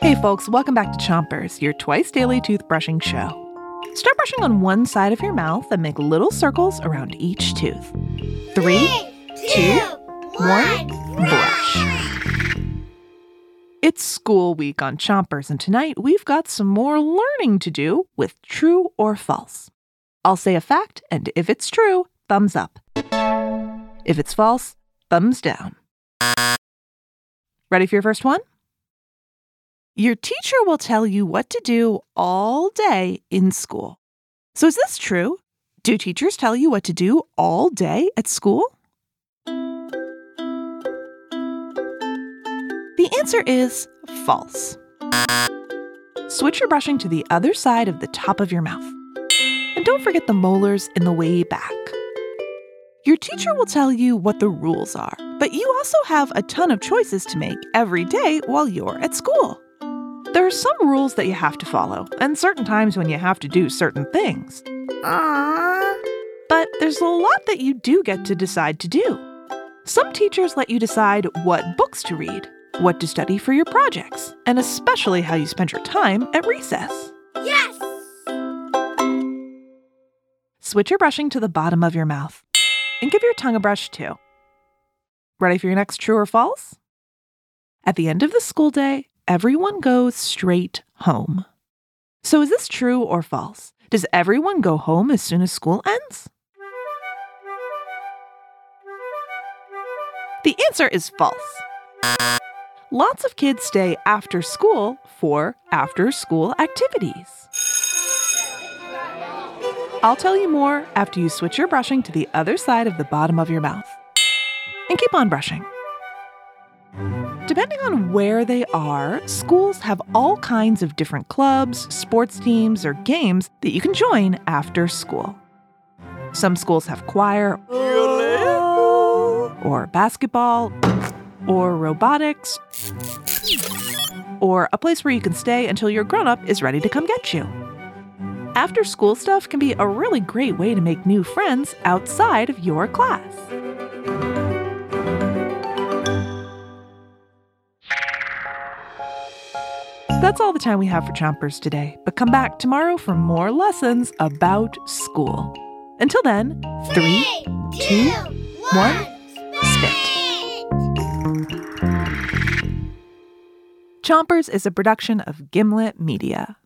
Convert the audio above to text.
Hey, folks, welcome back to Chompers, your twice daily toothbrushing show. Start brushing on one side of your mouth and make little circles around each tooth. Three, two, one, brush. It's school week on Chompers, and tonight we've got some more learning to do with true or false. I'll say a fact, and if it's true, thumbs up. If it's false, thumbs down. Ready for your first one? Your teacher will tell you what to do all day in school. So, is this true? Do teachers tell you what to do all day at school? The answer is false. Switch your brushing to the other side of the top of your mouth. And don't forget the molars in the way back. Your teacher will tell you what the rules are, but you also have a ton of choices to make every day while you're at school. There are some rules that you have to follow, and certain times when you have to do certain things. Aww. But there's a lot that you do get to decide to do. Some teachers let you decide what books to read, what to study for your projects, and especially how you spend your time at recess. Yes! Switch your brushing to the bottom of your mouth and give your tongue a brush too. Ready for your next true or false? At the end of the school day, everyone goes straight home. So, is this true or false? Does everyone go home as soon as school ends? The answer is false. Lots of kids stay after school for after school activities. I'll tell you more after you switch your brushing to the other side of the bottom of your mouth. And keep on brushing. Depending on where they are, schools have all kinds of different clubs, sports teams, or games that you can join after school. Some schools have choir, or basketball, or robotics, or a place where you can stay until your grown up is ready to come get you. After school stuff can be a really great way to make new friends outside of your class. That's all the time we have for Chompers today, but come back tomorrow for more lessons about school. Until then, three, two, one, spit. Chompers is a production of Gimlet Media.